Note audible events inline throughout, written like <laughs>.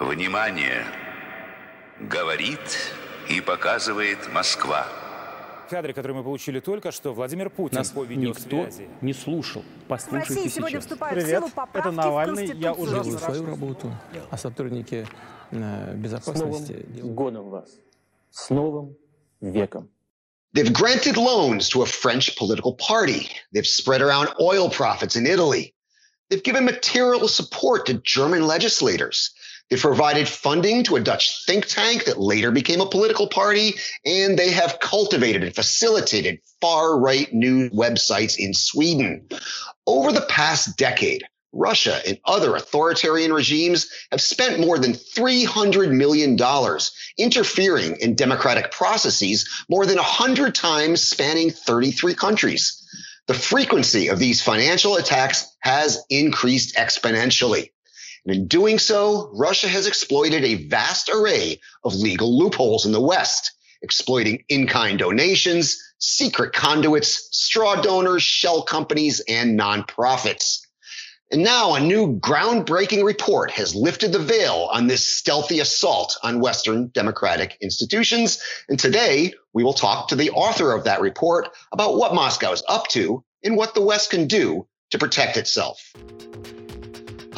Внимание! Говорит и показывает Москва. Кадры, которые мы получили только что, Владимир Путин Нас по никто не слушал. В Послушайте России сегодня сейчас. вступают Привет, в силу поправки это Навальный, в я уже. Делаю свою работу, а сотрудники э, безопасности делают годом вас. С новым веком. They've granted loans to a French political party. They've spread around oil profits in Italy. They've given material support to German legislators. They've provided funding to a Dutch think tank that later became a political party. And they have cultivated and facilitated far right news websites in Sweden. Over the past decade, Russia and other authoritarian regimes have spent more than $300 million interfering in democratic processes more than 100 times spanning 33 countries. The frequency of these financial attacks has increased exponentially. And in doing so, Russia has exploited a vast array of legal loopholes in the West, exploiting in-kind donations, secret conduits, straw donors, shell companies, and nonprofits. And now a new groundbreaking report has lifted the veil on this stealthy assault on Western democratic institutions. And today we will talk to the author of that report about what Moscow is up to and what the West can do to protect itself.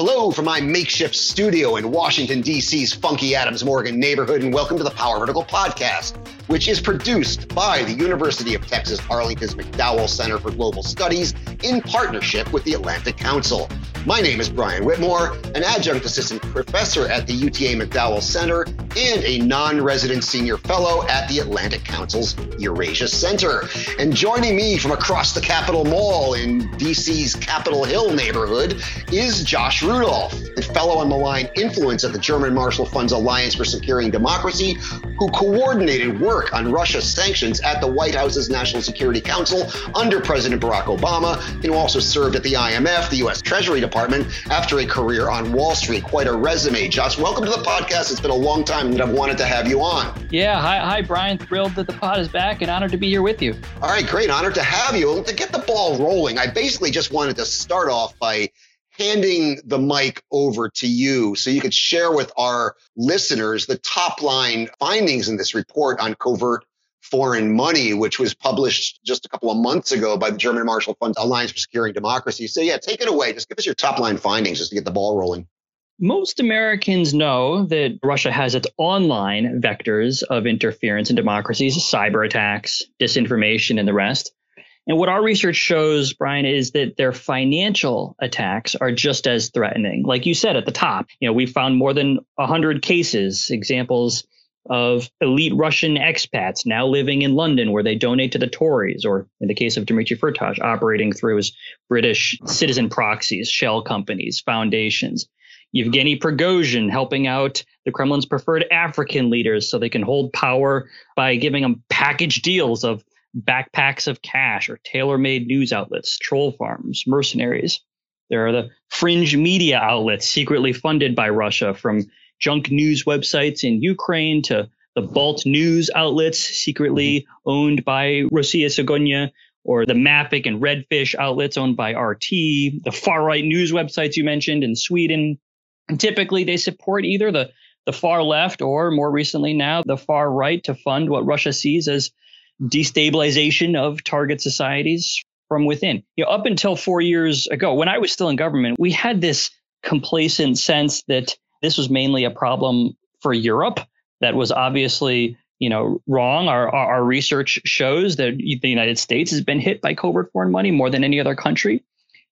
Hello from my makeshift studio in Washington, D.C.'s funky Adams Morgan neighborhood, and welcome to the Power Vertical podcast, which is produced by the University of Texas Arlington's McDowell Center for Global Studies in partnership with the Atlantic Council. My name is Brian Whitmore, an adjunct assistant professor at the UTA McDowell Center and a non resident senior fellow at the Atlantic Council's Eurasia Center. And joining me from across the Capitol Mall in DC's Capitol Hill neighborhood is Josh Rudolph, a fellow on malign influence at the German Marshall Fund's Alliance for Securing Democracy, who coordinated work on Russia's sanctions at the White House's National Security Council under President Barack Obama, and who also served at the IMF, the U.S. Treasury Department, after a career on Wall Street. Quite a resume. Josh, welcome to the podcast. It's been a long time that I've wanted to have you on. Yeah, hi, hi, Brian. Thrilled that the pod is back and honored to be here with you. All right, great. Honored to have you. To get the ball rolling, I basically just wanted to start off by handing the mic over to you so you could share with our listeners the top line findings in this report on covert foreign money, which was published just a couple of months ago by the German Marshall Fund Alliance for Securing Democracy. So yeah, take it away. Just give us your top line findings just to get the ball rolling. Most Americans know that Russia has its online vectors of interference in democracies, cyber attacks, disinformation, and the rest. And what our research shows, Brian, is that their financial attacks are just as threatening. Like you said at the top, you know, we found more than 100 cases, examples of elite Russian expats now living in London where they donate to the Tories, or in the case of Dmitry Firtash, operating through his British citizen proxies, shell companies, foundations. Yevgeny Prigozhin helping out the Kremlin's preferred African leaders so they can hold power by giving them package deals of backpacks of cash or tailor made news outlets, troll farms, mercenaries. There are the fringe media outlets secretly funded by Russia from junk news websites in Ukraine to the Balt news outlets secretly mm-hmm. owned by Rossiya Segodnya or the Maffick and Redfish outlets owned by RT, the far right news websites you mentioned in Sweden. And typically they support either the, the far left or more recently now the far right to fund what Russia sees as destabilization of target societies from within. You know, up until four years ago, when I was still in government, we had this complacent sense that this was mainly a problem for Europe. That was obviously, you know, wrong. Our, our, our research shows that the United States has been hit by covert foreign money more than any other country.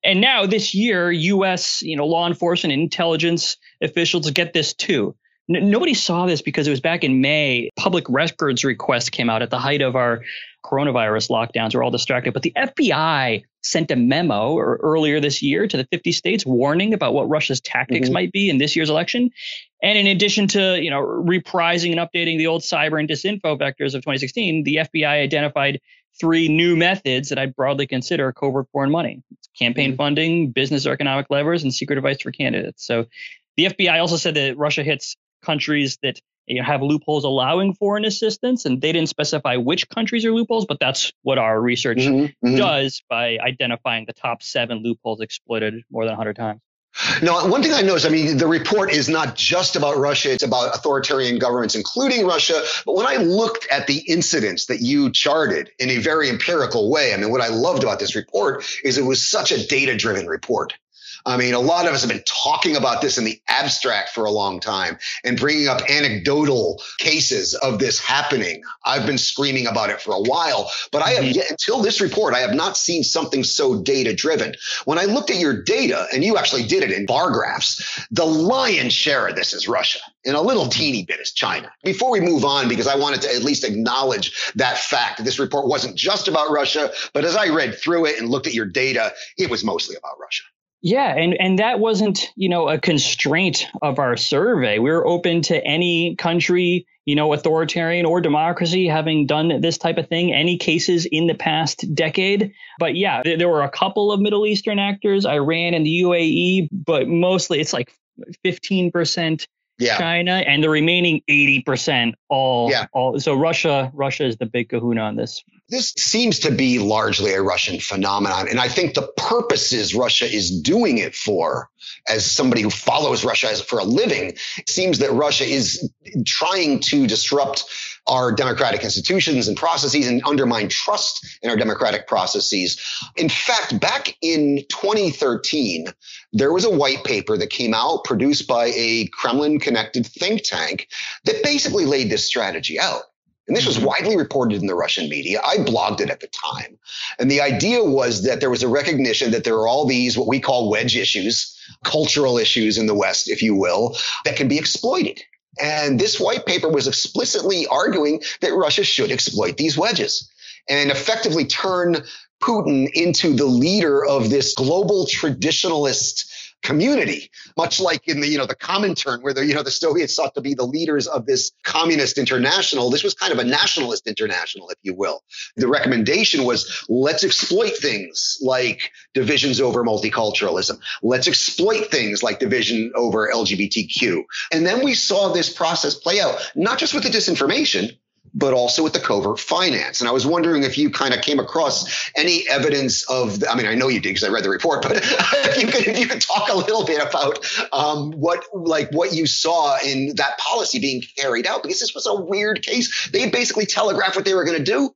And now this year, U.S. you know law enforcement and intelligence officials get this too. N- nobody saw this because it was back in May. Public records requests came out at the height of our coronavirus lockdowns. We're all distracted, but the FBI sent a memo earlier this year to the 50 states warning about what Russia's tactics Mhm. might be in this year's election. And in addition to you know reprising and updating the old cyber and disinfo vectors of 2016, the FBI identified three new methods that I'd broadly consider covert foreign money: campaign funding, business or economic levers, and secret advice for candidates. So the FBI also said that Russia hits countries that you know, have loopholes allowing foreign assistance, and they didn't specify which countries are loopholes, but that's what our research Mhm, mhm. does by identifying the top seven loopholes exploited more than 100 times. No, one thing I noticed, I mean, the report is not just about Russia, it's about authoritarian governments, including Russia. But when I looked at the incidents that you charted in a very empirical way, I mean, what I loved about this report is it was such a data driven report. I mean, a lot of us have been talking about this in the abstract for a long time and bringing up anecdotal cases of this happening. I've been screaming about it for a while, but I have mm-hmm. yet until this report, I have not seen something so data driven. When I looked at your data, and you actually did it in bar graphs, the lion's share of this is Russia and a little teeny bit is China. Before we move on, because I wanted to at least acknowledge that fact that this report wasn't just about Russia, but as I read through it and looked at your data, it was mostly about Russia. Yeah, and and that wasn't, you know, a constraint of our survey. We were open to any country, you know, authoritarian or democracy having done this type of thing, any cases in the past decade. But yeah, there, there were a couple of Middle Eastern actors, Iran and the UAE, but mostly it's like 15% yeah. China and the remaining 80% all yeah. all so Russia Russia is the big kahuna on this this seems to be largely a Russian phenomenon. And I think the purposes Russia is doing it for, as somebody who follows Russia as for a living, seems that Russia is trying to disrupt our democratic institutions and processes and undermine trust in our democratic processes. In fact, back in 2013, there was a white paper that came out produced by a Kremlin connected think tank that basically laid this strategy out. And this was mm-hmm. widely reported in the Russian media. I blogged it at the time. And the idea was that there was a recognition that there are all these, what we call wedge issues, cultural issues in the West, if you will, that can be exploited. And this white paper was explicitly arguing that Russia should exploit these wedges and effectively turn Putin into the leader of this global traditionalist community, much like in the, you know, the Comintern, where the, you know, the Soviets sought to be the leaders of this communist international. This was kind of a nationalist international, if you will. The recommendation was let's exploit things like divisions over multiculturalism. Let's exploit things like division over LGBTQ. And then we saw this process play out, not just with the disinformation, but also with the covert finance. And I was wondering if you kind of came across any evidence of, I mean, I know you did because I read the report, but <laughs> if you could, if you could talk a little bit about um, what, like what you saw in that policy being carried out, because this was a weird case. They basically telegraphed what they were going to do,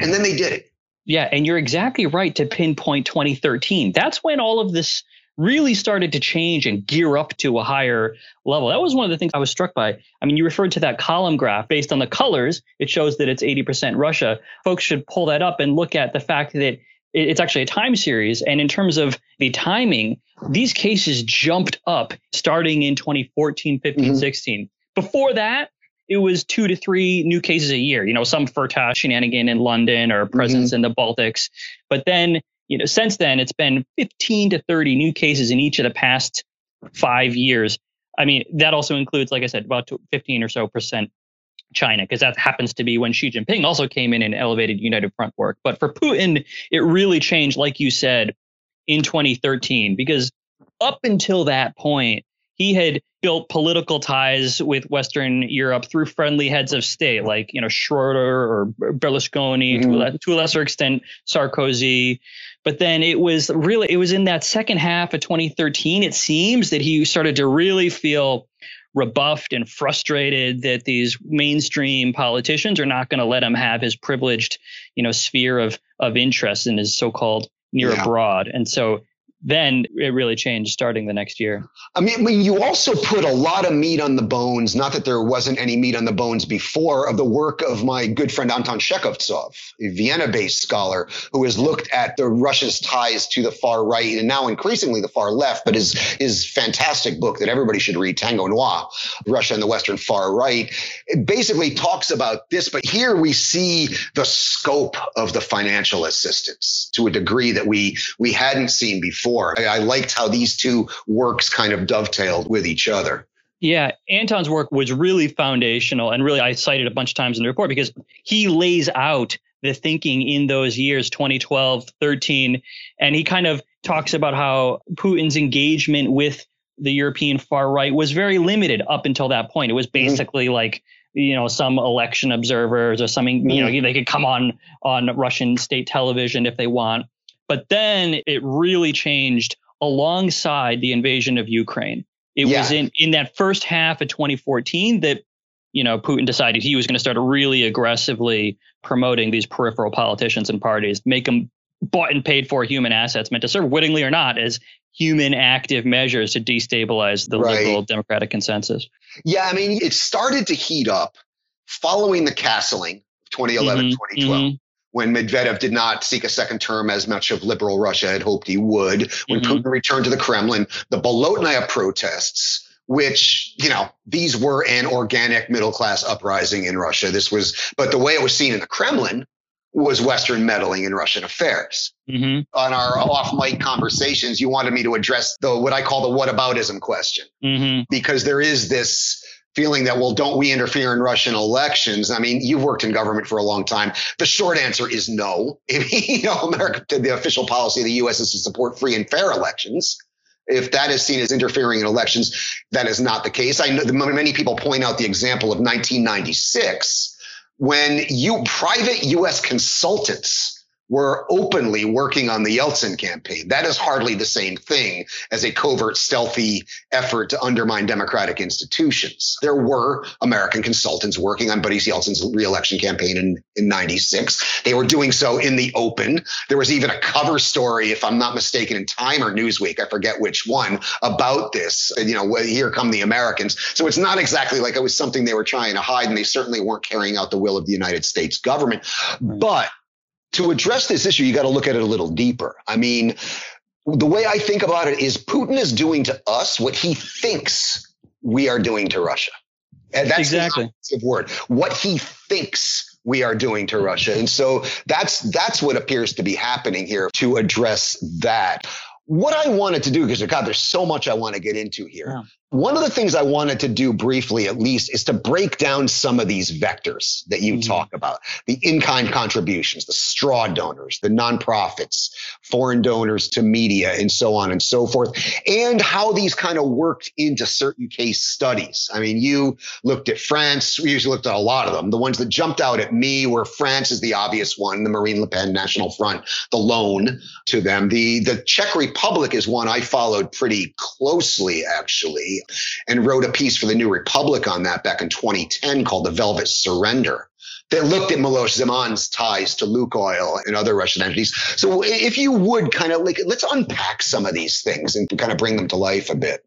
and then they did it. Yeah, and you're exactly right to pinpoint 2013. That's when all of this really started to change and gear up to a higher level. That was one of the things I was struck by. I mean, you referred to that column graph based on the colors, it shows that it's 80% Russia. Folks should pull that up and look at the fact that it's actually a time series. And in terms of the timing, these cases jumped up starting in 2014, 15, mm-hmm. 16. Before that, it was two to three new cases a year, you know, some Firtash shenanigan in London or presence mm-hmm. in the Baltics. But then you know, since then it's been 15 to 30 new cases in each of the past five years. I mean, that also includes, like I said, about 15 or so percent China, because that happens to be when Xi Jinping also came in and elevated United Front work. But for Putin, it really changed, like you said, in 2013, because up until that point, he had built political ties with Western Europe through friendly heads of state, like you know Schroeder or Berlusconi, mm-hmm. to, a, to a lesser extent Sarkozy. But then it was really it was in that second half of 2013. It seems that he started to really feel rebuffed and frustrated that these mainstream politicians are not going to let him have his privileged, you know, sphere of of interest in his so-called near yeah. abroad. And so then it really changed starting the next year. I mean, I mean, you also put a lot of meat on the bones, not that there wasn't any meat on the bones before, of the work of my good friend Anton Shekhovtsov, a Vienna based scholar who has looked at the Russia's ties to the far right and now increasingly the far left, but his, his fantastic book that everybody should read, Tango Noir, Russia and the Western Far Right, it basically talks about this. But here we see the scope of the financial assistance to a degree that we, we hadn't seen before before. I, I liked how these two works kind of dovetailed with each other. Yeah, Anton's work was really foundational and really I cited a bunch of times in the report because he lays out the thinking in those years 2012, 13 and he kind of talks about how Putin's engagement with the European far right was very limited up until that point. It was mm-hmm. basically mm-hmm. like you know some election observers or something you know mm-hmm. they could come on on Russian state television if they want but then it really changed alongside the invasion of Ukraine. It Yeah. was in, in that first half of 2014 that, you know, Putin decided he was going to start really aggressively promoting these peripheral politicians and parties, make them bought and paid for human assets meant to serve, wittingly or not, as human active measures to destabilize the Right. liberal democratic consensus. Yeah, I mean, it started to heat up following the castling of 2011, Mhm, 2012. mhm. When Medvedev did not seek a second term as much of liberal Russia had hoped he would, when Mhm. Putin returned to the Kremlin, the Bolotnaya protests, which, you know, these were an organic middle class uprising in Russia. This was, but the way it was seen in the Kremlin was Western meddling in Russian affairs. hmm On our off mic conversations, you wanted me to address the what I call the whataboutism question hmm because there is this feeling that, well, don't we interfere in Russian elections? I mean, you've worked in government for a long time. The short answer is no. <laughs> you know, America, the official policy of the U.S. is to support free and fair elections. If that is seen as interfering in elections, that is not the case. I know many people point out the example of 1996 when you private U.S. consultants were openly working on the Yeltsin campaign. That is hardly the same thing as a covert, stealthy effort to undermine democratic institutions. There were American consultants working on Boris Yeltsin's reelection campaign in, in 96. They were doing so in the open. There was even a cover story, if I'm not mistaken, in Time or Newsweek, I forget which one, about this. You know, here come the Americans. So it's not exactly like it was something they were trying to hide, and they certainly weren't carrying out the will of the United States government. But to address this issue, you got to look at it a little deeper. I mean, the way I think about it is Putin is doing to us what he thinks we are doing to Russia. And that's Exactly. the word. What he thinks we are doing to Russia. And so that's that's what appears to be happening here to address that. What I wanted to do, because God, there's so much I want to get into here. Yeah. One of the things I wanted to do briefly, at least, is to break down some of these vectors that you Mhm. talk about the in kind contributions, the straw donors, the nonprofits, foreign donors to media, and so on and so forth, and how these kind of worked into certain case studies. I mean, you looked at France, we usually looked at a lot of them. The ones that jumped out at me were France is the obvious one, the Marine Le Pen National Front, the loan to them. The, the Czech Republic is one I followed pretty closely, actually and wrote a piece for the New Republic on that back in 2010 called The Velvet Surrender that looked at Miloš Zeman's ties to Lukoil and other Russian entities. So if you would kind of like, let's unpack some of these things and kind of bring them to life a bit.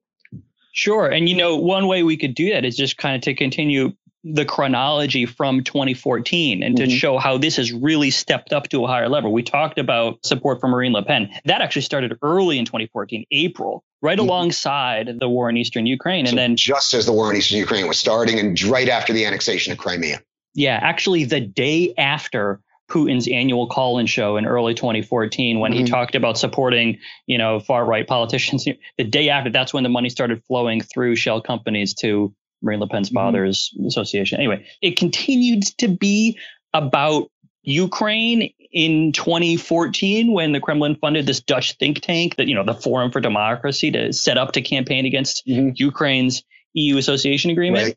Sure. And, you know, one way we could do that is just kind of to continue the chronology from 2014 and to Mhm. show how this has really stepped up to a higher level. We talked about support for Marine Le Pen. That actually started early in 2014, April, right Mhm. alongside the war in eastern Ukraine. And then, just as the war in eastern Ukraine was starting and right after the annexation of Crimea. yeah, actually the day after Putin's annual call-in show in early 2014 when he Mhm. talked about supporting, you know, far-right politicians. <laughs> The day after, that's when the money started flowing through shell companies to Marine Le Pen's Mhm. father's association. Anyway, it continued to be about Ukraine in 2014 when the Kremlin funded this Dutch think tank that, you know, the Forum for Democracy to set up to campaign against Mhm. Ukraine's EU association agreement. Right.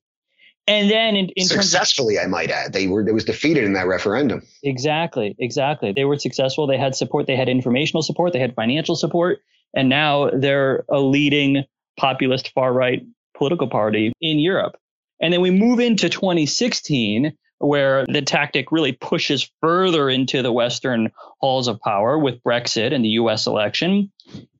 And then in, in terms of Successfully, I might add. They were, it was defeated in that referendum. Exactly, exactly. They were successful. They had support. They had informational support. They had financial support. And now they're a leading populist far right political party in Europe. And then we move into 2016, where the tactic really pushes further into the Western halls of power with Brexit and the US election.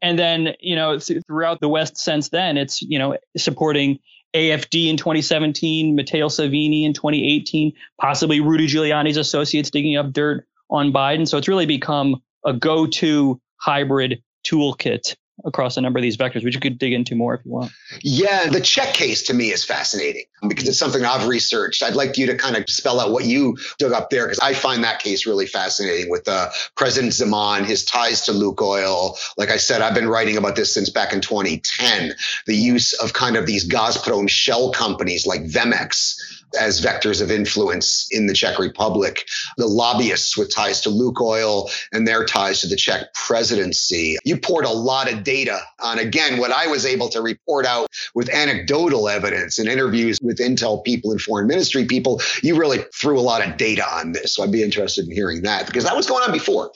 And then, you know, th- throughout the West since then, it's, you know, supporting AFD in 2017, Matteo Salvini in 2018, possibly Rudy Giuliani's associates digging up dirt on Biden. So it's really become a go to hybrid toolkit across a number of these vectors, which you could dig into more if you want. Yeah, the Czech case to me is fascinating because it's something I've researched. I'd like you to kind of spell out what you dug up there because I find that case really fascinating with uh, President Zeman, his ties to Lukoil. Like I said, I've been writing about this since back in 2010. The use of kind of these Gazprom shell companies like Vemex as vectors of influence in the Czech Republic, the lobbyists with ties to Lukoil and their ties to the Czech presidency. You poured a lot of data on, again, what I was able to report out with anecdotal evidence and interviews with intel people and foreign ministry people. You really threw a lot of data on this. So I'd be interested in hearing that because that was going on before.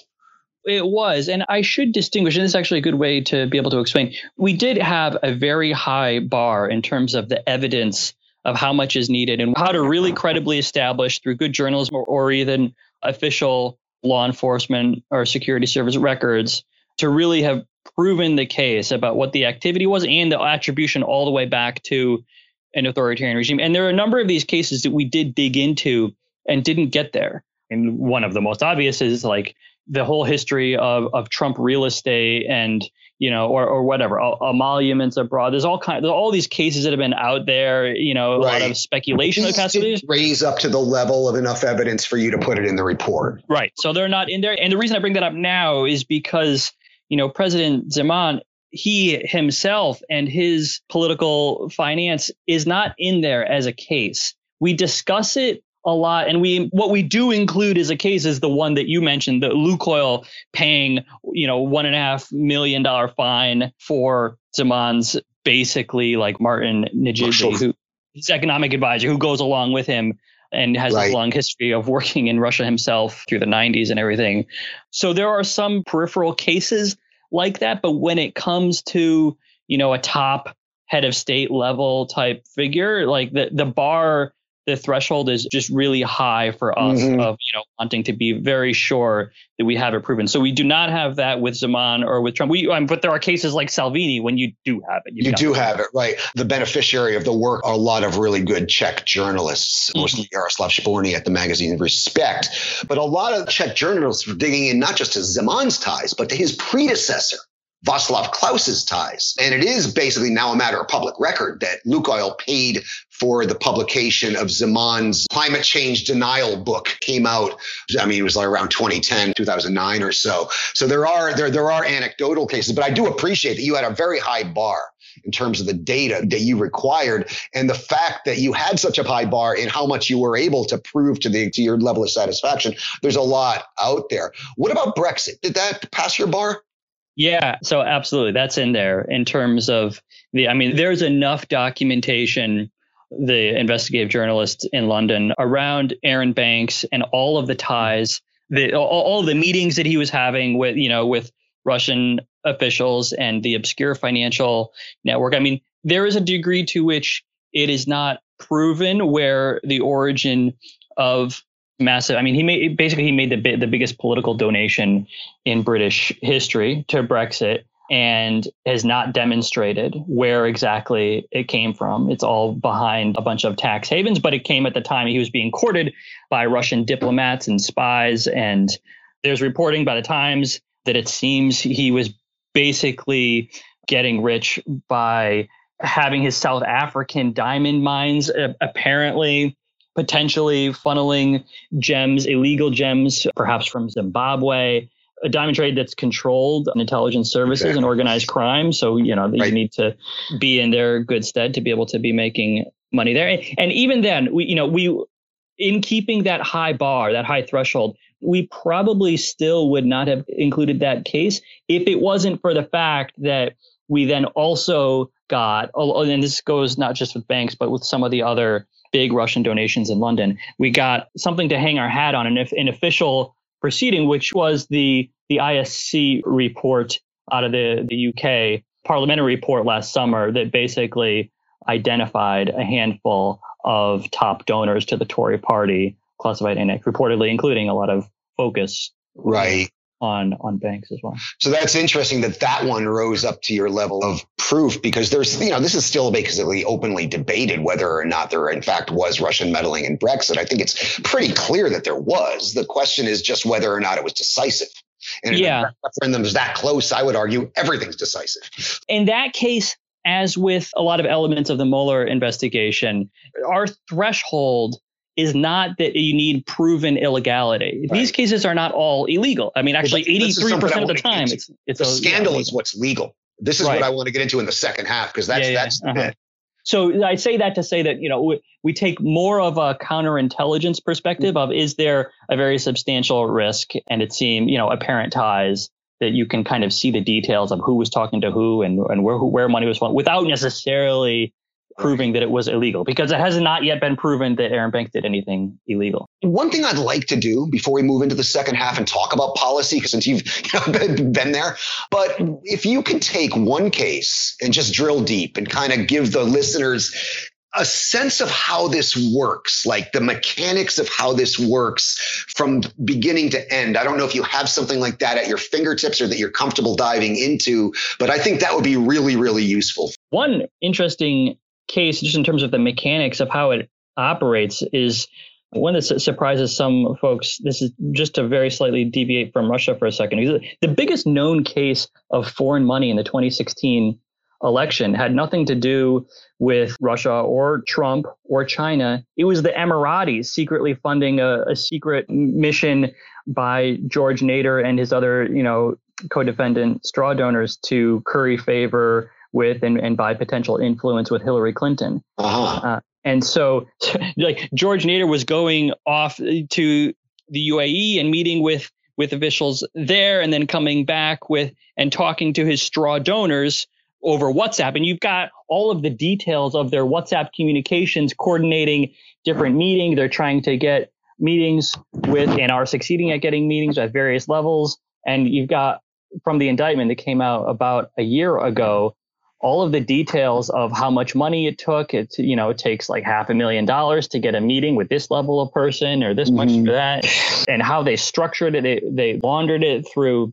it was. And I should distinguish, and this is actually a good way to be able to explain. We did have a very high bar in terms of the evidence of how much is needed and how to really credibly establish through good journalism or, or even official law enforcement or security service records to really have proven the case about what the activity was and the attribution all the way back to an authoritarian regime. And there are a number of these cases that we did dig into and didn't get there. And one of the most obvious is like the whole history of, of Trump real estate and you know, or or whatever, emoluments abroad. There's all kind, there's all these cases that have been out there. You know, a right. lot of speculation past raise up to the level of enough evidence for you to put it in the report. Right. So they're not in there, and the reason I bring that up now is because you know President Zeman he himself and his political finance is not in there as a case. We discuss it a lot, and we what we do include as a case is the one that you mentioned, the Lukoil paying you know one and a half million dollar fine for Zeman's basically like Martin Nejedlý, who his economic advisor, who goes along with him and has right. a long history of working in Russia himself through the 90s and everything. So there are some peripheral cases like that. But when it comes to, you know, a top head of state level type figure, like the, the bar, the threshold is just really high for us mm-hmm. of, you know, wanting to be very sure that we have it proven. So we do not have that with Zeman or with Trump. We, um, but there are cases like Salvini when you do have it. You do have it, right? The beneficiary of the work are a lot of really good Czech journalists, mm-hmm. mostly Jaroslav Spurný at the magazine Respect, but a lot of Czech journalists were digging in not just to Zeman's ties, but to his predecessor. Václav Klaus's ties. And it is basically now a matter of public record that Lukoil paid for the publication of Zeman's climate change denial book came out. I mean, it was like around 2010, 2009 or so. So there are there there are anecdotal cases, but I do appreciate that you had a very high bar in terms of the data that you required and the fact that you had such a high bar in how much you were able to prove to the to your level of satisfaction. There's a lot out there. What about Brexit? Did that pass your bar? Yeah, so absolutely, that's in there in terms of the. I mean, there's enough documentation the investigative journalist in London around Arron Banks and all of the ties, the all, all the meetings that he was having with you know with Russian officials and the obscure financial network. I mean, there is a degree to which it is not proven where the origin of massive. I mean, he made basically he made the the biggest political donation in British history to Brexit and has not demonstrated where exactly it came from. It's all behind a bunch of tax havens, but it came at the time he was being courted by Russian diplomats and spies. And there's reporting by the Times that it seems he was basically getting rich by having his South African diamond mines uh, apparently potentially funneling gems, illegal gems, perhaps from Zimbabwe a diamond trade that's controlled on intelligence services and organized crime. So, you know, right. you need to be in their good stead to be able to be making money there. And, and even then, we, you know, we, in keeping that high bar, that high threshold, we probably still would not have included that case if it wasn't for the fact that we then also got, and this goes not just with Banks, but with some of the other big Russian donations in London, we got something to hang our hat on, an, an official proceeding, which was the the ISC report out of the, the UK parliamentary report last summer that basically identified a handful of top donors to the Tory party, classified index, reportedly including a lot of focus right on on Banks as well. So that's interesting that that one rose up to your level of proof because there's you know this is still basically openly debated whether or not there in fact was Russian meddling in Brexit. I think it's pretty clear that there was. The question is just whether or not it was decisive. And yeah, referendum is that close. I would argue everything's decisive. In that case, as with a lot of elements of the Mueller investigation, our threshold is not that you need proven illegality. Right. These cases are not all illegal. I mean, actually, eighty three percent of the time, it's it's the a, scandal yeah, is what's legal. This is right. what I want to get into in the second half because that's yeah, yeah. that's uh-huh. So I say that to say that you know we, we take more of a counterintelligence perspective mm-hmm. of is there a very substantial risk and it seemed you know apparent ties that you can kind of see the details of who was talking to who and and where where money was flowing without necessarily proving that it was illegal because it has not yet been proven that Arron Bank did anything illegal. One thing I'd like to do before we move into the second half and talk about policy, because since you've <laughs> you know, been there, but if you could take one case and just drill deep and kind of give the listeners a sense of how this works, like the mechanics of how this works from beginning to end. I don't know if you have something like that at your fingertips or that you're comfortable diving into, but I think that would be really, really useful. One interesting case, just in terms of the mechanics of how it operates, is one that surprises some folks. This is just to very slightly deviate from Russia for a second. The biggest known case of foreign money in the 2016 election had nothing to do with Russia or Trump or China. It was the Emiratis secretly funding a, a secret mission by George Nader and his other, you know, co-defendant straw donors to curry favor with and, and by potential influence with Hillary Clinton. Uh-huh. Uh, and so, <laughs> like George Nader was going off to the UAE and meeting with with officials there, and then coming back with and talking to his straw donors over WhatsApp. And you've got all of the details of their WhatsApp communications coordinating different meetings. They're trying to get meetings with and are succeeding at getting meetings at various levels. And you've got from the indictment that came out about a year ago, all of the details of how much money it took. It you know it takes like half a million dollars to get a meeting with this level of person or this mm-hmm. much for that, and how they structured it. They, they laundered it through.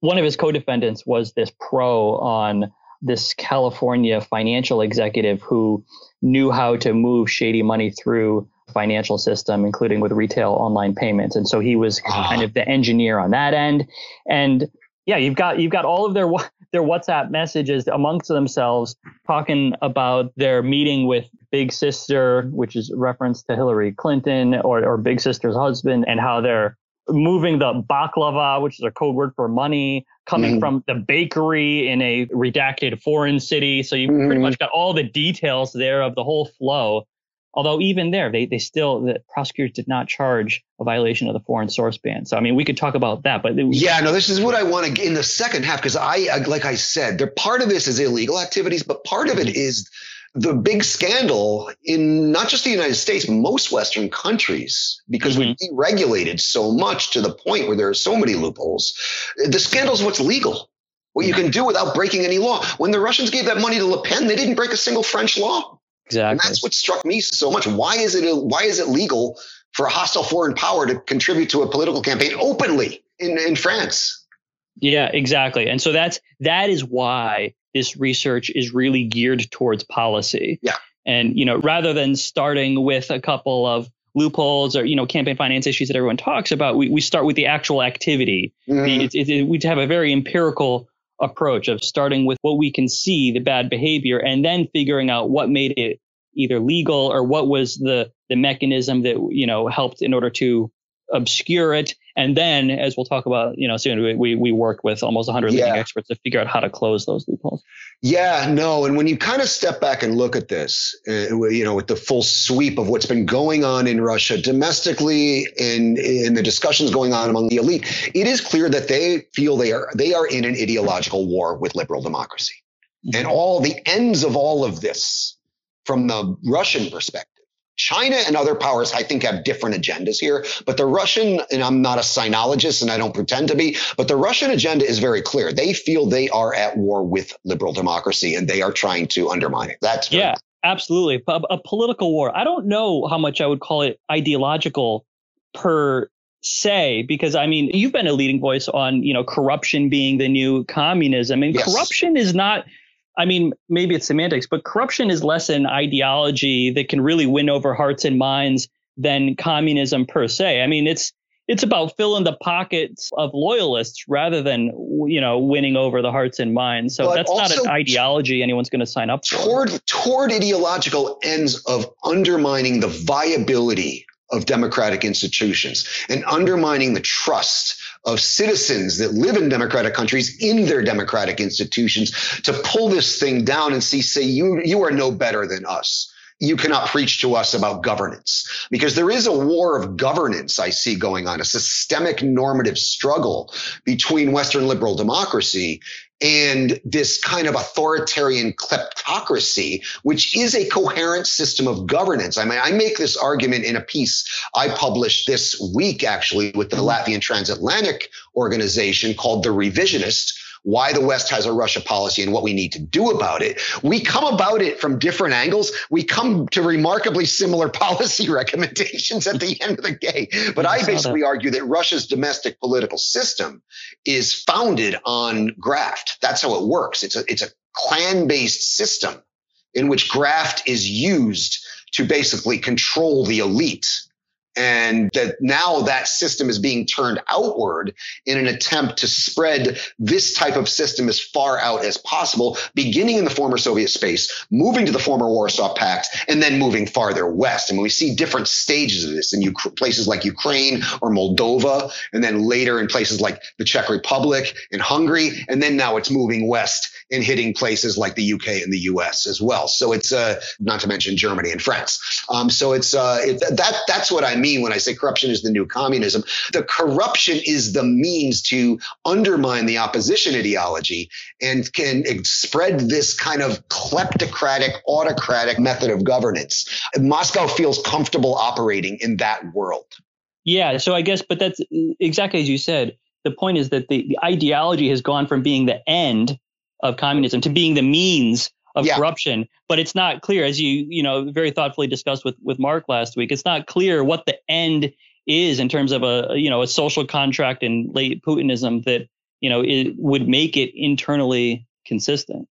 One of his co-defendants was this pro on this California financial executive who knew how to move shady money through financial system, including with retail online payments. And so he was ah. kind of the engineer on that end. And yeah, you've got you've got all of their <laughs> their WhatsApp messages amongst themselves talking about their meeting with Big Sister, which is reference to Hillary Clinton or, or Big Sister's husband, and how they're moving the baklava, which is a code word for money, coming mm-hmm. from the bakery in a redacted foreign city. So you mm-hmm. pretty much got all the details there of the whole flow. Although even there, they, they still the prosecutors did not charge a violation of the foreign source ban. So I mean, we could talk about that, but yeah, no, this is what I want to in the second half because I, like I said, there part of this is illegal activities, but part of it mm-hmm. the big scandal in not just the United States, most Western countries, because mm-hmm. we've deregulated so much to the point where there are so many loopholes. The scandal is what's legal, what you can do without breaking any law. When the Russians gave that money to Le Pen, they didn't break a single French law. Exactly. And that's what struck me so much. Why is it why is it legal for a hostile foreign power to contribute to a political campaign openly in, in France? Yeah, exactly. And so that's that is why this research is really geared towards policy. Yeah. And, you know, rather than starting with a couple of loopholes or, you know, campaign finance issues that everyone talks about, we, we start with the actual activity. Mm-hmm. It, it, it, we have a very empirical approach of starting with what we can see, the bad behavior, and then figuring out what made it either legal or what was the the mechanism that you know helped in order to obscure it. And then, as we'll talk about, you know, soon, we we work with almost 100 yeah. leading experts to figure out how to close those loopholes. Yeah, no, and when you kind of step back and look at this, uh, you know, with the full sweep of what's been going on in Russia domestically and in the discussions going on among the elite, it is clear that they feel they are they are in an ideological war with liberal democracy, mm-hmm. and all the ends of all of this, from the Russian perspective China and other powers, I think, have different agendas here. But the Russian, and I'm not a sinologist and I don't pretend to be, but the Russian agenda is very clear. They feel they are at war with liberal democracy and they are trying to undermine it. That's yeah, absolutely. A, a political war. I don't know how much I would call it ideological per say because i mean you've been a leading voice on you know corruption being the new communism and yes. corruption is not I mean, maybe it's semantics, but corruption is less an ideology that can really win over hearts and minds than communism per se. I mean, it's it's about filling the pockets of loyalists rather than you know winning over the hearts and minds. So but that's not an ideology anyone's going to sign up for. Toward toward ideological ends of undermining the viability of democratic institutions and undermining the trust of citizens that live in democratic countries in their democratic institutions to pull this thing down and see, say, you, you are no better than us. You cannot preach to us about governance because there is a war of governance I see going on, a systemic normative struggle between Western liberal democracy and this kind of authoritarian kleptocracy, which is a coherent system of governance. I mean, I make this argument in a piece I published this week, actually, with the mm-hmm. Latvian Transatlantic Organization called The Revisionist why the West has a Russia policy and what we need to do about it. We come about it from different angles. We come to remarkably similar <laughs> policy recommendations at the end of the day. But I basically argue that Russia's domestic political system is founded on graft. That's how it works. It's a, it's a clan based system in which graft is used to basically control the elite and that now that system is being turned outward in an attempt to spread this type of system as far out as possible, beginning in the former Soviet space, moving to the former Warsaw Pact, and then moving farther west. And we see different stages of this in places like Ukraine or Moldova, and then later in places like the Czech Republic and Hungary, and then now it's moving west and hitting places like the UK and the US as well. So it's uh, not to mention Germany and France. Um, so it's uh, that that's what I mean when I say corruption is the new communism. The corruption is the means to undermine the opposition ideology and can spread this kind of kleptocratic, autocratic method of governance. Moscow feels comfortable operating in that world. Yeah, so I guess, but that's exactly as you said. The point is that the, the ideology has gone from being the end of communism to being the means of yeah. corruption but it's not clear as you you know very thoughtfully discussed with with mark last week it's not clear what the end is in terms of a you know a social contract and late putinism that you know it would make it internally consistent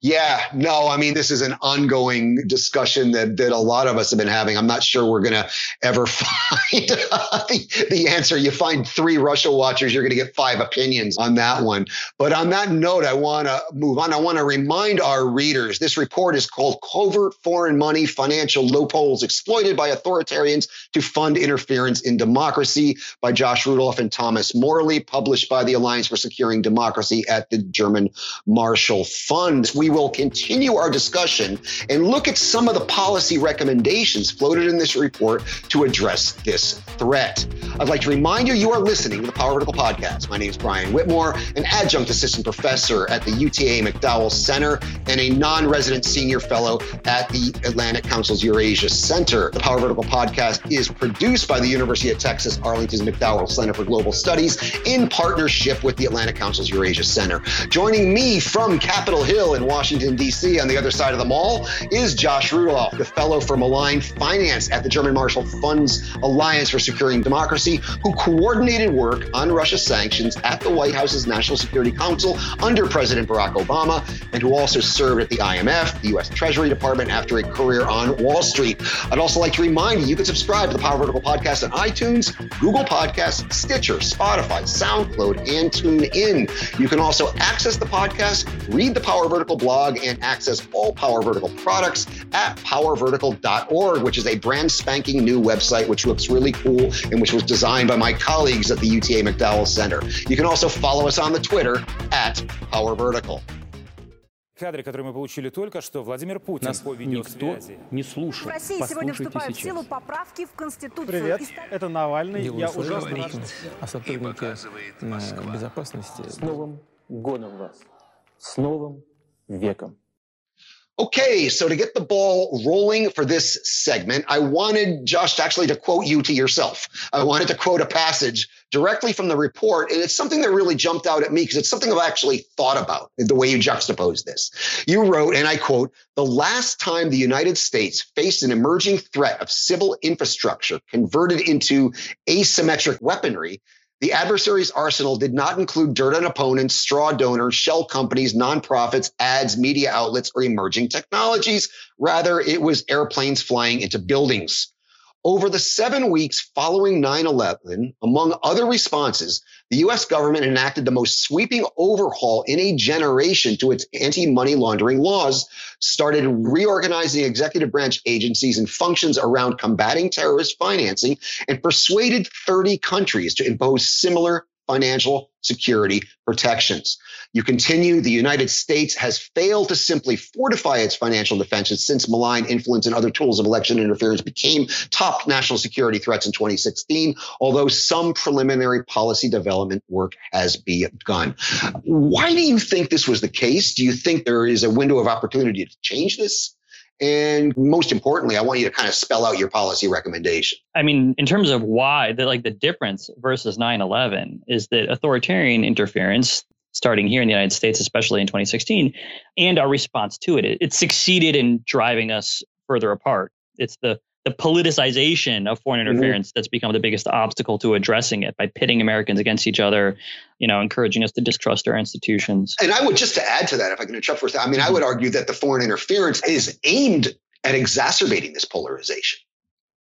yeah, no, I mean, this is an ongoing discussion that, that a lot of us have been having. I'm not sure we're going to ever <laughs> find the, the answer. You find three Russia watchers, you're going to get five opinions on that one. But on that note, I want to move on. I want to remind our readers this report is called Covert Foreign Money Financial Loopholes Exploited by Authoritarians to Fund Interference in Democracy by Josh Rudolph and Thomas Morley, published by the Alliance for Securing Democracy at the German Marshall Fund we will continue our discussion and look at some of the policy recommendations floated in this report to address this threat. I'd like to remind you, you are listening to the Power Vertical Podcast. My name is Brian Whitmore, an adjunct assistant professor at the UTA McDowell Center and a non resident senior fellow at the Atlantic Council's Eurasia Center. The Power Vertical Podcast is produced by the University of Texas Arlington's McDowell Center for Global Studies in partnership with the Atlantic Council's Eurasia Center. Joining me from Capitol Hill in Washington, D.C., on the other side of the mall, is Josh Rudolph, the fellow for malign finance at the German Marshall Fund's Alliance for Securing Democracy, who coordinated work on Russia sanctions at the White House's National Security Council under President Barack Obama, and who also served at the IMF, the U.S. Treasury Department, after a career on Wall Street. I'd also like to remind you, you can subscribe to the Power Vertical Podcast on iTunes, Google Podcasts, Stitcher, Spotify, SoundCloud, and TuneIn. You can also access the podcast, read the Power Vertical Vertical blog and access all Power Vertical products at powervertical.org, which is a brand spanking new website, which looks really cool and which was designed by my colleagues at the UTA McDowell Center. You can also follow us on the Twitter at Power Vertical. кадре, который мы получили только что, Владимир Путин Нас по видеосвязи. не слушал. В России сегодня вступают сейчас. в силу поправки в Конституцию. Привет, это Навальный. Я ужасно рад. О сотруднике безопасности. С Новым годом вас. С Новым веком. Okay, so to get the ball rolling for this segment, I wanted Josh actually to quote you to yourself. I wanted to quote a passage directly from the report, and it's something that really jumped out at me because it's something I've actually thought about the way you juxtapose this. You wrote, and I quote, the last time the United States faced an emerging threat of civil infrastructure converted into asymmetric weaponry the adversary's arsenal did not include dirt on opponents, straw donors, shell companies, nonprofits, ads, media outlets, or emerging technologies. Rather, it was airplanes flying into buildings. Over the seven weeks following 9 11, among other responses, the US government enacted the most sweeping overhaul in a generation to its anti money laundering laws, started reorganizing executive branch agencies and functions around combating terrorist financing, and persuaded 30 countries to impose similar financial security protections. You continue, the United States has failed to simply fortify its financial defenses since malign influence and other tools of election interference became top national security threats in 2016, although some preliminary policy development work has begun. Why do you think this was the case? Do you think there is a window of opportunity to change this? And most importantly, I want you to kind of spell out your policy recommendation. I mean, in terms of why, the like the difference versus 9/11 is that authoritarian interference, starting here in the United States, especially in 2016, and our response to it, it, it succeeded in driving us further apart. It's the the politicization of foreign mm-hmm. interference mm-hmm. that's become the biggest obstacle to addressing it by pitting Americans against each other, you know, encouraging us to distrust our institutions. And I would just to add to that, if I can interrupt for a second, I mean, I would argue that the foreign interference is aimed at exacerbating this polarization.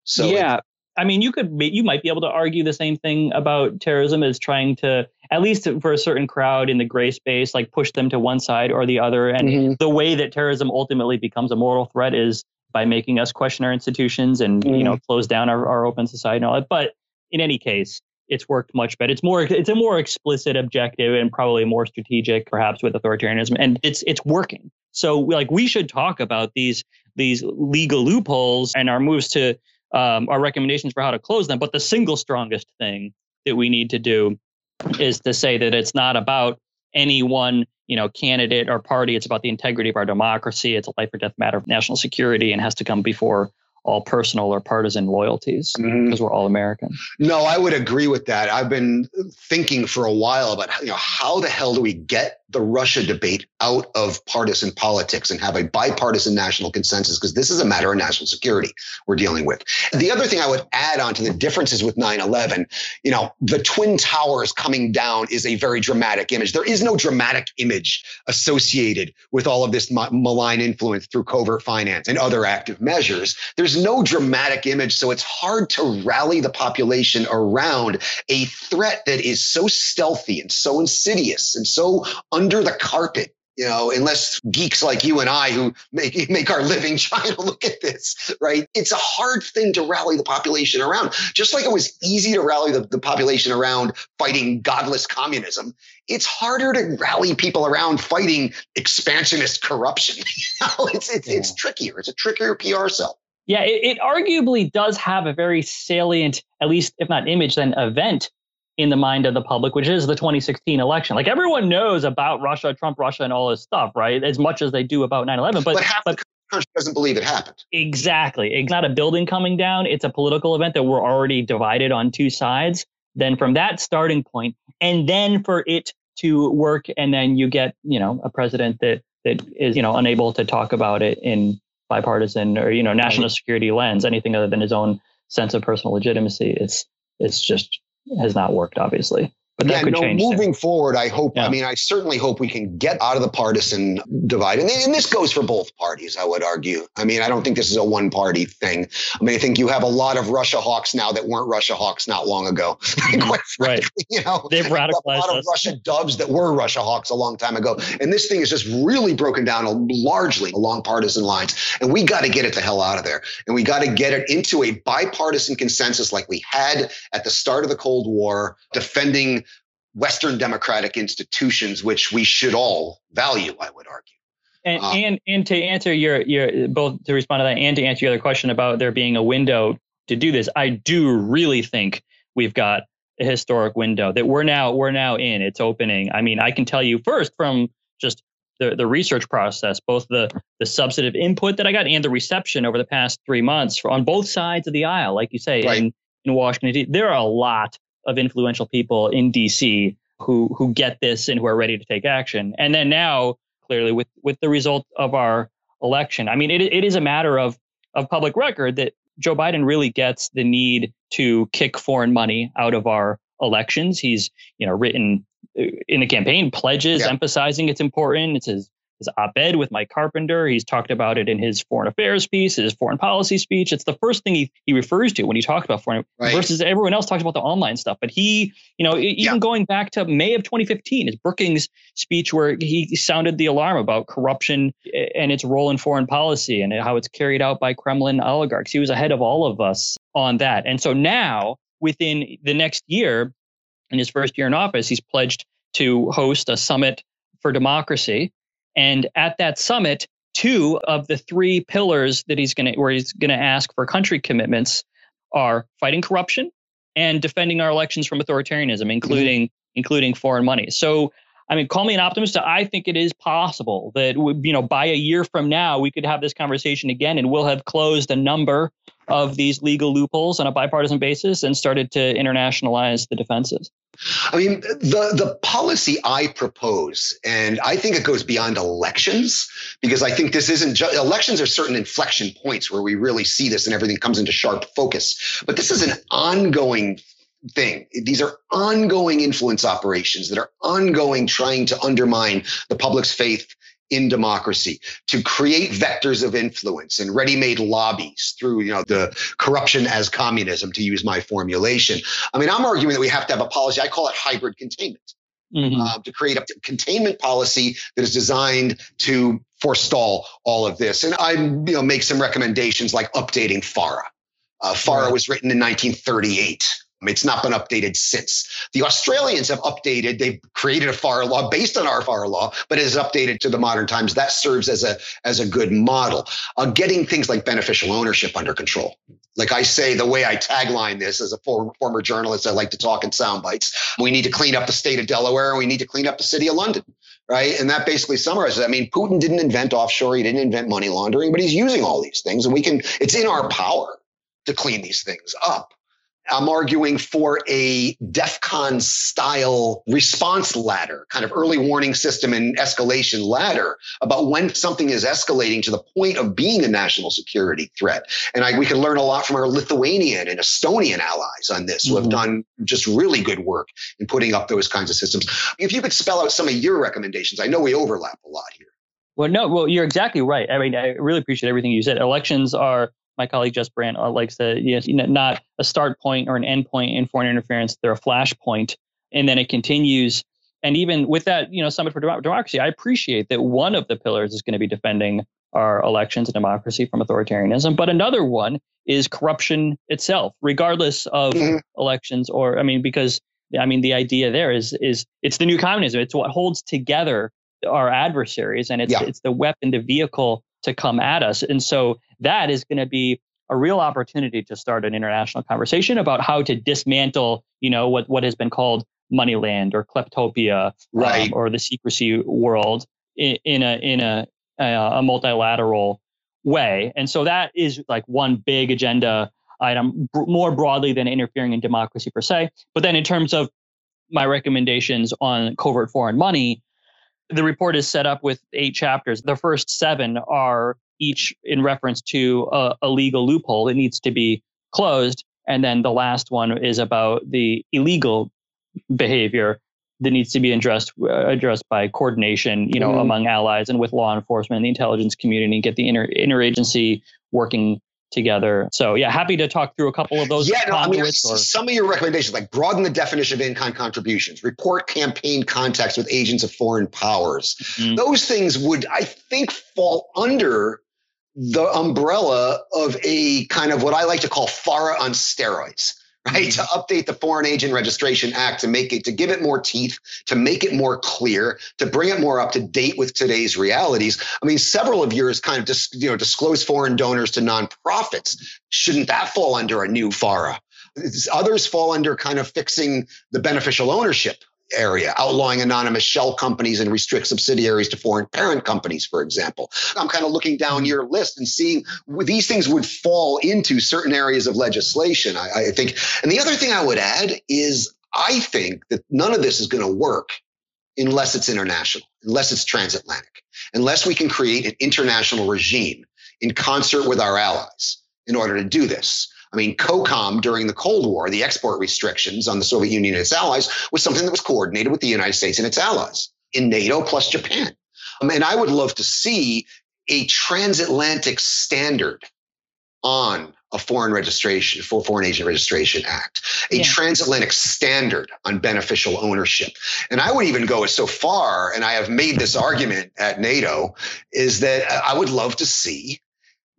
So yeah, I mean, you could you might be able to argue the same thing about terrorism as trying to at least for a certain crowd in the gray space, like push them to one side or the other. And mm-hmm. the way that terrorism ultimately becomes a mortal threat is by making us question our institutions and mm. you know mm. close down our, our open society and all that. But in any case, it's worked much better. It's more it's a more explicit objective and probably more strategic, perhaps with authoritarianism, and it's it's working. So like we should talk about these these legal loopholes and our moves to um, our recommendations for how to close them. But the single strongest thing that we need to do is to say that it's not about any one you know candidate or party. It's about the integrity of our democracy. It's a life or death matter of national security and has to come before all personal or partisan loyalties mm-hmm. because we're all American. No, I would agree with that. I've been thinking for a while about you know how the hell do we get the Russia debate out of partisan politics and have a bipartisan national consensus because this is a matter of national security we're dealing with. The other thing I would add on to the differences with 9/11, you know, the twin towers coming down is a very dramatic image. There is no dramatic image associated with all of this malign influence through covert finance and other active measures. There's no dramatic image, so it's hard to rally the population around a threat that is so stealthy and so insidious and so under the carpet you know, unless geeks like you and I who make, <laughs> make our living <laughs> trying to look at this, right? It's a hard thing to rally the population around. Just like it was easy to rally the, the population around fighting godless communism, it's harder to rally people around fighting expansionist corruption. <laughs> you know, it's, it's, yeah. it's trickier. It's a trickier PR sell. Yeah, it, it arguably does have a very salient, at least if not image, then event in the mind of the public, which is the 2016 election. Like everyone knows about Russia, Trump, Russia, and all this stuff, right? As much as they do about 9 11. But, but half but, the country doesn't believe it happened. Exactly. It's not a building coming down, it's a political event that we're already divided on two sides. Then from that starting point, and then for it to work, and then you get, you know, a president that that is, you know, unable to talk about it in bipartisan or, you know, national security lens, anything other than his own sense of personal legitimacy. It's it's just has not worked, obviously. But yeah, no. Moving forward, I hope. Yeah. I mean, I certainly hope we can get out of the partisan divide, and, and this goes for both parties. I would argue. I mean, I don't think this is a one-party thing. I mean, I think you have a lot of Russia hawks now that weren't Russia hawks not long ago. <laughs> Quite mm-hmm. frankly, right. you know, they've radicalized a lot us. of Russia doves that were Russia hawks a long time ago, and this thing is just really broken down largely along partisan lines. And we got to get it the hell out of there, and we got to get it into a bipartisan consensus like we had at the start of the Cold War, defending Western democratic institutions, which we should all value, I would argue. And, um, and and to answer your your both to respond to that and to answer your other question about there being a window to do this, I do really think we've got a historic window that we're now we're now in. It's opening. I mean, I can tell you first from just the, the research process, both the the substantive input that I got and the reception over the past three months on both sides of the aisle, like you say, right. in, in Washington, there are a lot of influential people in DC who who get this and who are ready to take action. And then now, clearly, with with the result of our election, I mean, it it is a matter of of public record that Joe Biden really gets the need to kick foreign money out of our elections. He's you know written uh, in the campaign pledges yeah. emphasizing it's important. It's his his op-ed with Mike Carpenter. He's talked about it in his foreign affairs piece, his foreign policy speech. It's the first thing he, he refers to when he talks about foreign right. versus everyone else talks about the online stuff. But he, you know, even yeah. going back to May of 2015, his Brookings speech where he sounded the alarm about corruption and its role in foreign policy and how it's carried out by Kremlin oligarchs. He was ahead of all of us on that. And so now within the next year, in his first year in office, he's pledged to host a summit for democracy. And at that summit, two of the three pillars that he's going to, where he's going to ask for country commitments are fighting corruption and defending our elections from authoritarianism, including mm-hmm. including foreign money. So I mean, call me an optimist. I think it is possible that you know by a year from now we could have this conversation again, and we'll have closed a number of these legal loopholes on a bipartisan basis and started to internationalize the defenses. I mean, the the policy I propose, and I think it goes beyond elections because I think this isn't just elections are certain inflection points where we really see this and everything comes into sharp focus. But this is an ongoing thing. These are ongoing influence operations that are ongoing trying to undermine the public's faith in democracy to create vectors of influence and ready-made lobbies through you know the corruption as communism to use my formulation i mean i'm arguing that we have to have a policy i call it hybrid containment mm-hmm. uh, to create a containment policy that is designed to forestall all of this and i you know make some recommendations like updating FARA uh, FARA right. was written in 1938 it's not been updated since. The Australians have updated, they've created a FARA law based on our FARA law, but it is updated to the modern times. That serves as a, as a good model. Uh, getting things like beneficial ownership under control. Like I say, the way I tagline this as a former, former journalist, I like to talk in sound bites. We need to clean up the state of Delaware and we need to clean up the city of London right? And that basically summarizes. I mean, Putin didn't invent offshore, he didn't invent money laundering, but he's using all these things, and we can. It's in our power to clean these things up. I'm arguing for a DEFCON style response ladder, kind of early warning system and escalation ladder about when something is escalating to the point of being a national security threat. And I, we can learn a lot from our Lithuanian and Estonian allies on this, who mm-hmm. have done just really good work in putting up those kinds of systems. If you could spell out some of your recommendations, I know we overlap a lot here. Well, no, well, you're exactly right. I mean, I really appreciate everything you said. Elections are my colleague Jess Brandt uh, likes to you know, not a start point or an end point in foreign interference. They're a flash point, and then it continues. And even with that, you know, Summit for Democracy, I appreciate that one of the pillars is going to be defending our elections and democracy from authoritarianism, but another one is corruption itself, regardless of mm-hmm. elections. Or I mean, because I mean, the idea there is is it's the new communism. It's what holds together our adversaries, and it's yeah. it's the weapon, the vehicle to come at us. And so that is going to be a real opportunity to start an international conversation about how to dismantle, you know, what, what has been called moneyland or kleptopia um, right. um, or the secrecy world in, in a in a, a multilateral way. And so that is like one big agenda item more broadly than interfering in democracy per se. But then in terms of my recommendations on covert foreign money, the report is set up with eight chapters. The first seven are each in reference to a, a legal loophole that needs to be closed. And then the last one is about the illegal behavior that needs to be addressed uh, addressed by coordination, you know, mm. among allies and with law enforcement and the intelligence community, and get the inter interagency working together. So yeah, happy to talk through a couple of those. Yeah, no, I mean, or, some of your recommendations, like broaden the definition of in-kind contributions, report campaign contacts with agents of foreign powers. Mm-hmm. Those things would, I think, fall under the umbrella of a kind of what I like to call FARA on steroids right? Mm-hmm. To update the Foreign Agent Registration Act to make it, to give it more teeth, to make it more clear, to bring it more up to date with today's realities. I mean, several of yours kind of just, you know, disclose foreign donors to nonprofits. Shouldn't that fall under a new FARA? Others fall under kind of fixing the beneficial ownership area, outlawing anonymous shell companies and restrict subsidiaries to foreign parent companies, for example. I'm kind of looking down mm-hmm. your list and seeing these things would fall into certain areas of legislation, I, I think. And the other thing I would add is I think that none of this is going to work unless it's international, unless it's transatlantic, unless we can create an international regime in concert with our allies in order to do this. I mean, COCOM during the Cold War, the export restrictions on the Soviet Union and its allies was something that was coordinated with the United States and its allies in NATO plus Japan. Um, and I would love to see a transatlantic standard on a foreign registration for foreign agent registration act a yeah. transatlantic standard on beneficial ownership and i would even go so far and i have made this argument at nato is that i would love to see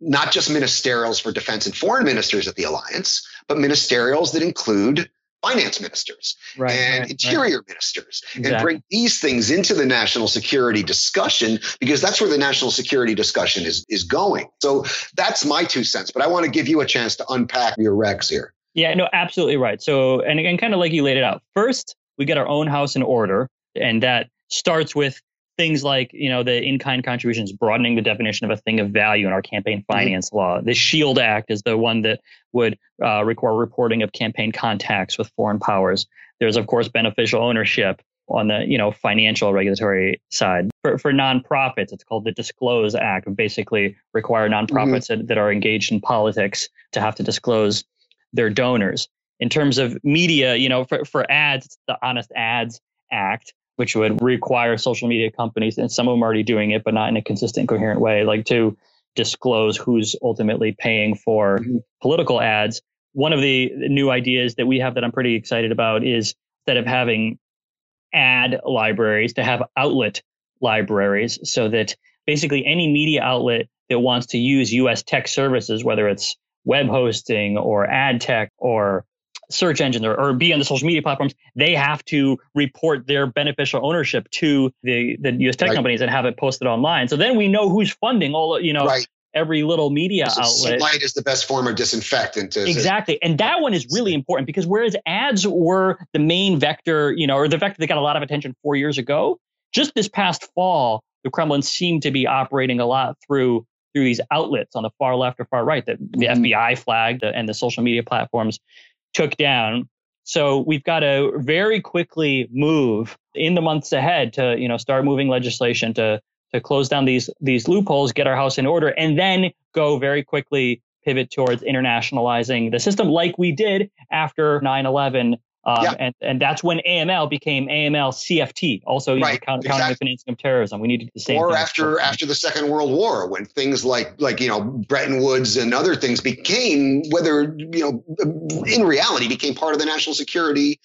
not just ministerials for defense and foreign ministers at the alliance, but ministerials that include finance ministers right, and right, interior right. ministers exactly. and bring these things into the national security discussion because that's where the national security discussion is is going. So that's my two cents. But I want to give you a chance to unpack your regs here. Yeah, no, absolutely right. So, and again, kind of like you laid it out. First, we get our own house in order, and that starts with things like you know the in-kind contributions broadening the definition of a thing of value in our campaign mm-hmm. finance mm-hmm. law the shield act is the one that would uh, require reporting of campaign contacts with foreign powers there's of course beneficial ownership on the you know financial regulatory side for, for nonprofits it's called the disclose act basically require nonprofits mm-hmm. that, that are engaged in politics to have to disclose their donors in terms of media you know for, for ads it's the honest ads act which would require social media companies, and some of them are already doing it, but not in a consistent, coherent way, like to disclose who's ultimately paying for mm-hmm. political ads. One of the new ideas that we have that I'm pretty excited about is instead of having ad libraries, to have outlet libraries so that basically any media outlet that wants to use US tech services, whether it's web hosting or ad tech or search engines or, or be on the social media platforms, they have to report their beneficial ownership to the, the US tech right. companies and have it posted online. So then we know who's funding all, you know, right. every little media so outlet. Light is the best form of disinfectant. exactly. And that one is really important because whereas ads were the main vector, you know, or the vector that got a lot of attention four years ago, just this past fall, the Kremlin seemed to be operating a lot through through these outlets on the far left or far right that the mm-hmm. FBI flagged and the social media platforms took down. So we've got to very quickly move in the months ahead to, you know, start moving legislation to to close down these these loopholes, get our house in order, and then go very quickly pivot towards internationalizing the system like we did after 9-11 um, yeah. and, and that's when AML became AML CFT, also right. countering exactly. the financing of terrorism. We needed the same. Or after after the Second World War, when things like like you know Bretton Woods and other things became, whether you know, in reality, became part of the national security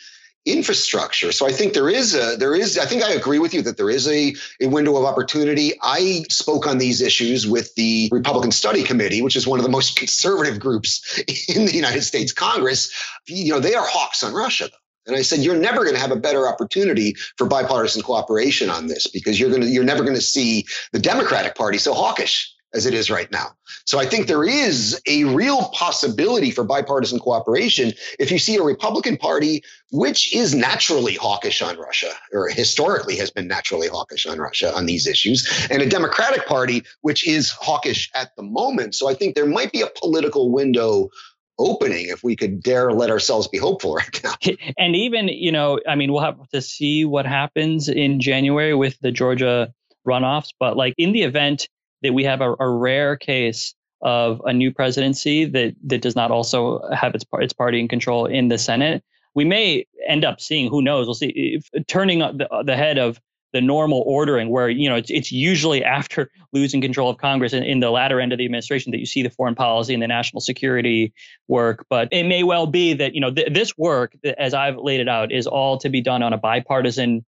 infrastructure. So I think there is a there is I think I agree with you that there is a, a window of opportunity. I spoke on these issues with the Republican Study Committee, which is one of the most <laughs> conservative groups in the United States Congress. You know, they are hawks on Russia though. And I said, you're never going to have a better opportunity for bipartisan cooperation on this because you're going to, you're never going to see the Democratic Party so hawkish as it is right now. So I think there is a real possibility for bipartisan cooperation if you see a Republican Party which is naturally hawkish on Russia, or historically has been naturally hawkish on Russia on these issues, and a Democratic Party which is hawkish at the moment. So I think there might be a political window opening if we could dare let ourselves be hopeful right now. <laughs> And even, you know, I mean, we'll have to see what happens in January with the Georgia runoffs, but like in the event that we have a, a rare case of a new presidency that that does not also have its its party in control in the Senate, we may end up seeing who knows. We'll see. If, turning the, the head of the normal ordering where you know it's, it's usually <laughs> after losing control of congress in, in the latter end of the administration that you see the foreign policy and the national security work. But it may well be that you know th- this work as i've laid it out is all to be done on a bipartisan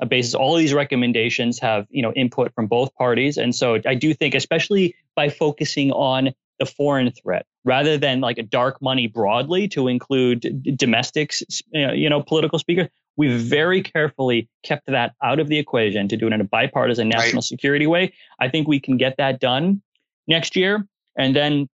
uh, basis. All of these recommendations have you know input from both parties, and so I do think, especially by focusing on the foreign threat rather than like a dark money broadly to include d- domestic, you know, political speakers. We've very carefully kept that out of the equation to do it in a bipartisan national right. security way. I think we can get that done next year, and then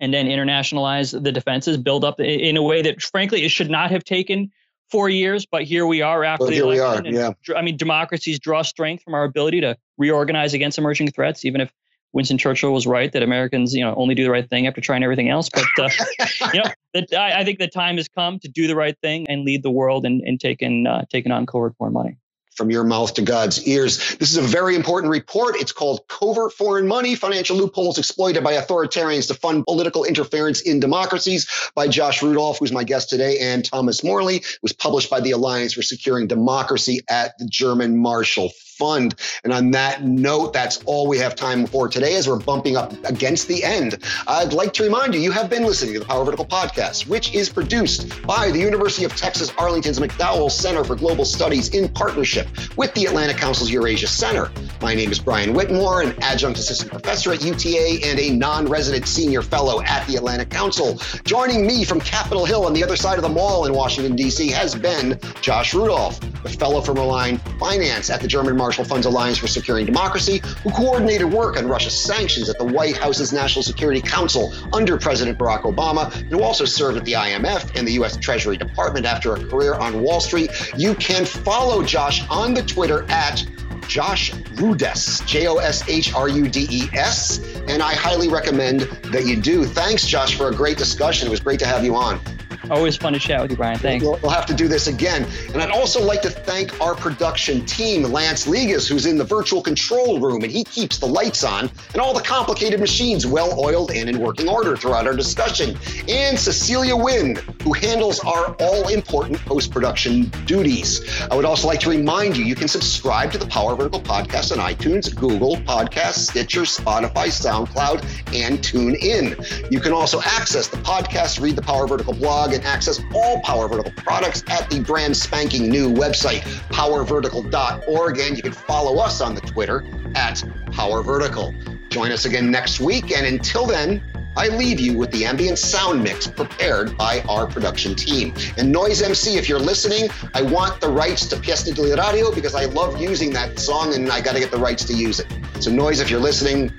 and then internationalize the defenses, build up in a way that, frankly, it should not have taken four years, but here we are after well, the election. We are, yeah. I mean, democracies draw strength from our ability to reorganize against emerging threats, even if Winston Churchill was right that Americans, you know, only do the right thing after trying everything else. But uh, <laughs> you know, that I, I, think the time has come to do the right thing and lead the world in, in taking uh, taking on covert foreign money from your mouth to God's ears. This is a very important report. It's called Covert Foreign Money Financial Loopholes Exploited by Authoritarians to Fund Political Interference in Democracies by Josh Rudolph, who's my guest today, and Thomas Morley. It was published by the Alliance for Securing Democracy at the German Marshall Fund. And on that note, that's all we have time for today as we're bumping up against the end. I'd like to remind you, you have been listening to the Power Vertical podcast, which is produced by the University of Texas Arlington's McDowell Center for Global Studies in partnership with the Atlantic Council's Eurasia Center. My name is Brian Whitmore, an adjunct assistant professor at UTA and a non resident senior fellow at the Atlantic Council. Joining me from Capitol Hill on the other side of the mall in Washington, D.C., has been Josh Rudolph, the fellow from Align Finance at the German Marshall Fund's Alliance for Securing Democracy, who coordinated work on Russia's sanctions at the White House's National Security Council under President Barack Obama, and who also served at the IMF and the U.S. Treasury Department after a career on Wall Street. You can follow Josh on the Twitter at Josh Rudes, J O S H R U D E S. And I highly recommend that you do. Thanks, Josh, for a great discussion. It was great to have you on. Always fun to chat with you, Brian. Thanks. We'll, we'll, have to do this again. And I'd also like to thank our production team, Lance Ligas, who's in the virtual control room, and he keeps the lights on and all the complicated machines well oiled and in working order throughout our discussion. And Cecilia Wynn, who handles our all important post production duties. I would also like to remind you you can subscribe to the Power Vertical podcast on iTunes, Google Podcasts, Stitcher, Spotify, SoundCloud, and TuneIn. You can also access the podcast, read the Power Vertical blog and access all Power Vertical products at the brand spanking new website, powervertical.org. And you can follow us on the Twitter at Power Vertical. Join us again next week. And until then, I leave you with the ambient sound mix prepared by our production team. And Noise MC, if you're listening, I want the rights to Piesta del Radio because I love using that song and I got to get the rights to use it. So, Noise, if you're listening,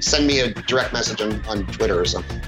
send me a direct message on, on Twitter or something.